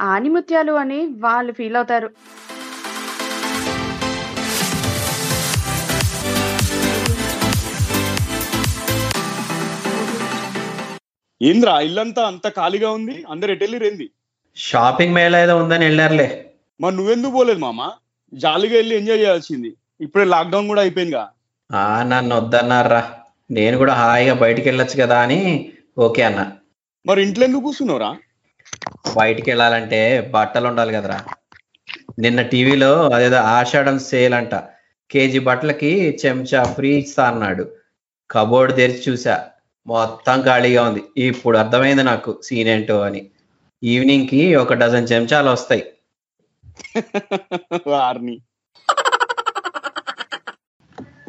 ఆనిముత్యాలు అని వాళ్ళు ఫీల్ అవుతారు. ఏంద్రా ఇల్లంతా అంత ఖాళీగా ఉంది? అందరు ఎటెళ్ళిరేంది షాపింగ్ మేళ ఏదో ఉందని వెళ్ళారులే. మరి నువ్వెందుకు పోలేదు మామ? జాలీగా వెళ్ళి ఎంజాయ్ చేయాల్సింది. ఇప్పుడే లాక్డౌన్ కూడా అయిపోయిందిగా. ఆ నన్ను వద్దన్నారా నేను కూడా హాయిగా బయటికి వెళ్ళొచ్చు కదా అని ఓకే అన్న. మరి ఇంట్లో ఎందుకు కూర్చున్నావురా? బయటికి వెళ్ళాలంటే బట్టలు ఉండాలి కదరా. నిన్న టీవీలో అదేదో ఆషాఢం సేల్ అంట. కేజీ బట్టలకి చెంచా ఫ్రీ ఇస్తా అన్నాడు. కబోర్డ్ తెరిచి చూసా. మొత్తం ఖాళీగా ఉంది. ఇప్పుడు అర్థమైంది నాకు సీన్ ఏంటో అని. ఈవినింగ్కి ఒక డజన్ చెంచాలు వస్తాయి. వారిని.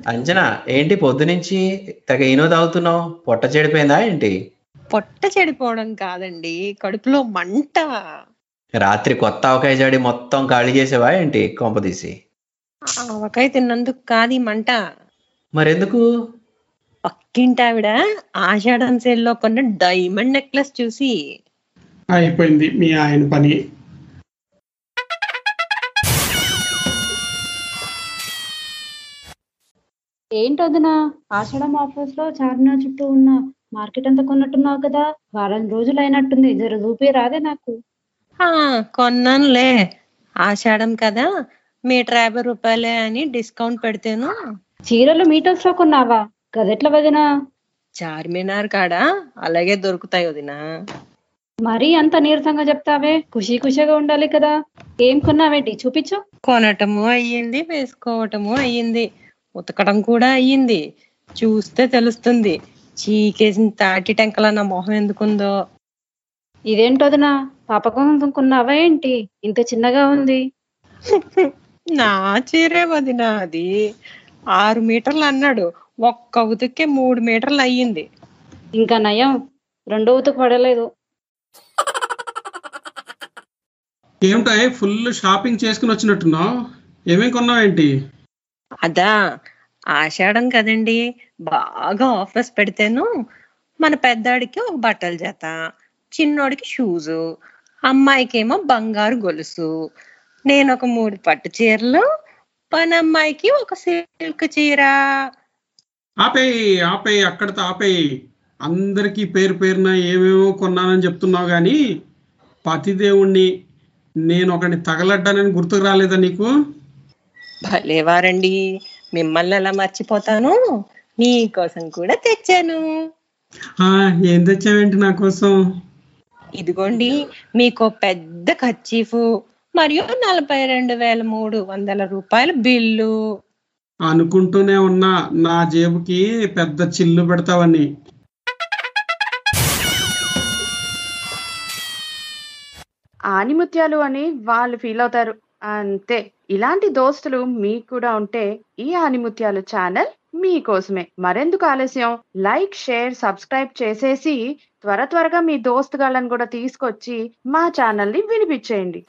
అంజనా ఏంటి పొద్దునుంచి తెగ ఈనో తాగుతున్నావు? పొట్ట చెడిపోయిందా ఏంటి? పొట్ట చెడిపోవడం కాదండి. కడుపులో మంట. రాత్రి కొత్త ఆవకాయ జాడి మొత్తం ఖాళీ చేసేవా ఏంటి కొంపదీసి ఆవకాయ తిన్నందుకు కాదు మంట. మరెందుకు? పక్కింటి ఆవిడ ఆషాఢం సేల్లో కొన్న డైమండ్ నెక్లెస్ చూసి. అయిపోయింది మీ ఆయన పని. ఏంటొదినా? ఆషాఢం ఆఫర్స్లో చార్మినార్ చుట్టూ ఉన్న మార్కెట్ అంతా కొన్నట్టున్నావు కదా వారం రోజులు అయినట్టుంది జర చూపి రాదే నాకు. ఆ కొన్నానులే. ఆషాఢం కదా మీటర్ యాభై రూపాయలే అని డిస్కౌంట్ పెడితేను. చీరలు మీటర్స్లో కొన్నావా? గదెట్ల వదినా? చార్మినార్ కాడ? అలాగే దొరుకుతాయి వదినా. మరీ అంత నీరసంగా చెప్తావే? ఖుషీ ఖుషిగా ఉండాలి కదా. ఏం కొన్నావేంటి? చూపించు. కొనటము అయ్యింది వేసుకోవటము అయ్యింది. ఉతకడం కూడా అయ్యింది. చూస్తే తెలుస్తుంది. చీకేసిన తాటి టెంకల నా మొహం ఎందుకుందో. ఇదేంటొదినా పాప కోసం కొన్నావా ఏంటి? ఇంత చిన్నగా ఉంది. నా చీరే వదినా అది. ఆరు మీటర్లు అన్నాడు. ఒక్క ఉతికే మూడు మీటర్లు అయ్యింది. ఇంకా నయం. రెండో ఉతుకు పడలేదు. ఏమిటాయ్? ఫుల్ షాపింగ్ చేసుకుని వచ్చినట్టున్నావు. ఏమేం కొన్నావేంటి? అదా. ఆషాఢం కదండి. బాగా ఆఫర్స్ పెడితేను మన పెద్దాడికి ఒక బట్టల జత చిన్నోడికి షూజు అమ్మాయికేమో బంగారు గొలుసు. నేను ఒక మూడు పట్టు చీరలు పని అమ్మాయికి ఒక సిల్క్ చీర. ఆపేయి ఆపేయి అక్కడితో ఆపేయి. అందరికీ పేరు పేరున ఏమేమో కొన్నానని చెప్తున్నావు కానీ పతిదేవుణ్ణి నేను ఒకని తగలడ్డానని గుర్తుకు రాలేదా నీకు? భలేవారండి. మిమ్మల్ని ఎలా మర్చిపోతాను. మీకోసం కూడా తెచ్చాను. ఆ, ఏం తెచ్చావేంటి నా కోసం? ఇదిగోండి మీకు పెద్ద కచ్చీఫ్ మరియు నలభై రెండు వేల మూడు వందల రూపాయల బిల్లు. అనుకుంటూనే ఉన్నా నా జేబుకి పెద్ద చిల్లు పెడతావని. ఆనిముత్యాలు అని వాళ్ళు ఫీల్ అవుతారు. అంతే. ఇలాంటి దోస్తులు మీకు కూడా ఉంటే ఈ ఆనిముత్యాలు ఛానల్ మీకోసమే మరెందుకు ఆలస్యం? లైక్ షేర్ సబ్స్క్రైబ్ చేసేసి త్వర త్వరగా మీ దోస్తుగాళ్ళని కూడా తీసుకొచ్చి మా ఛానల్ని వినిపించేయండి.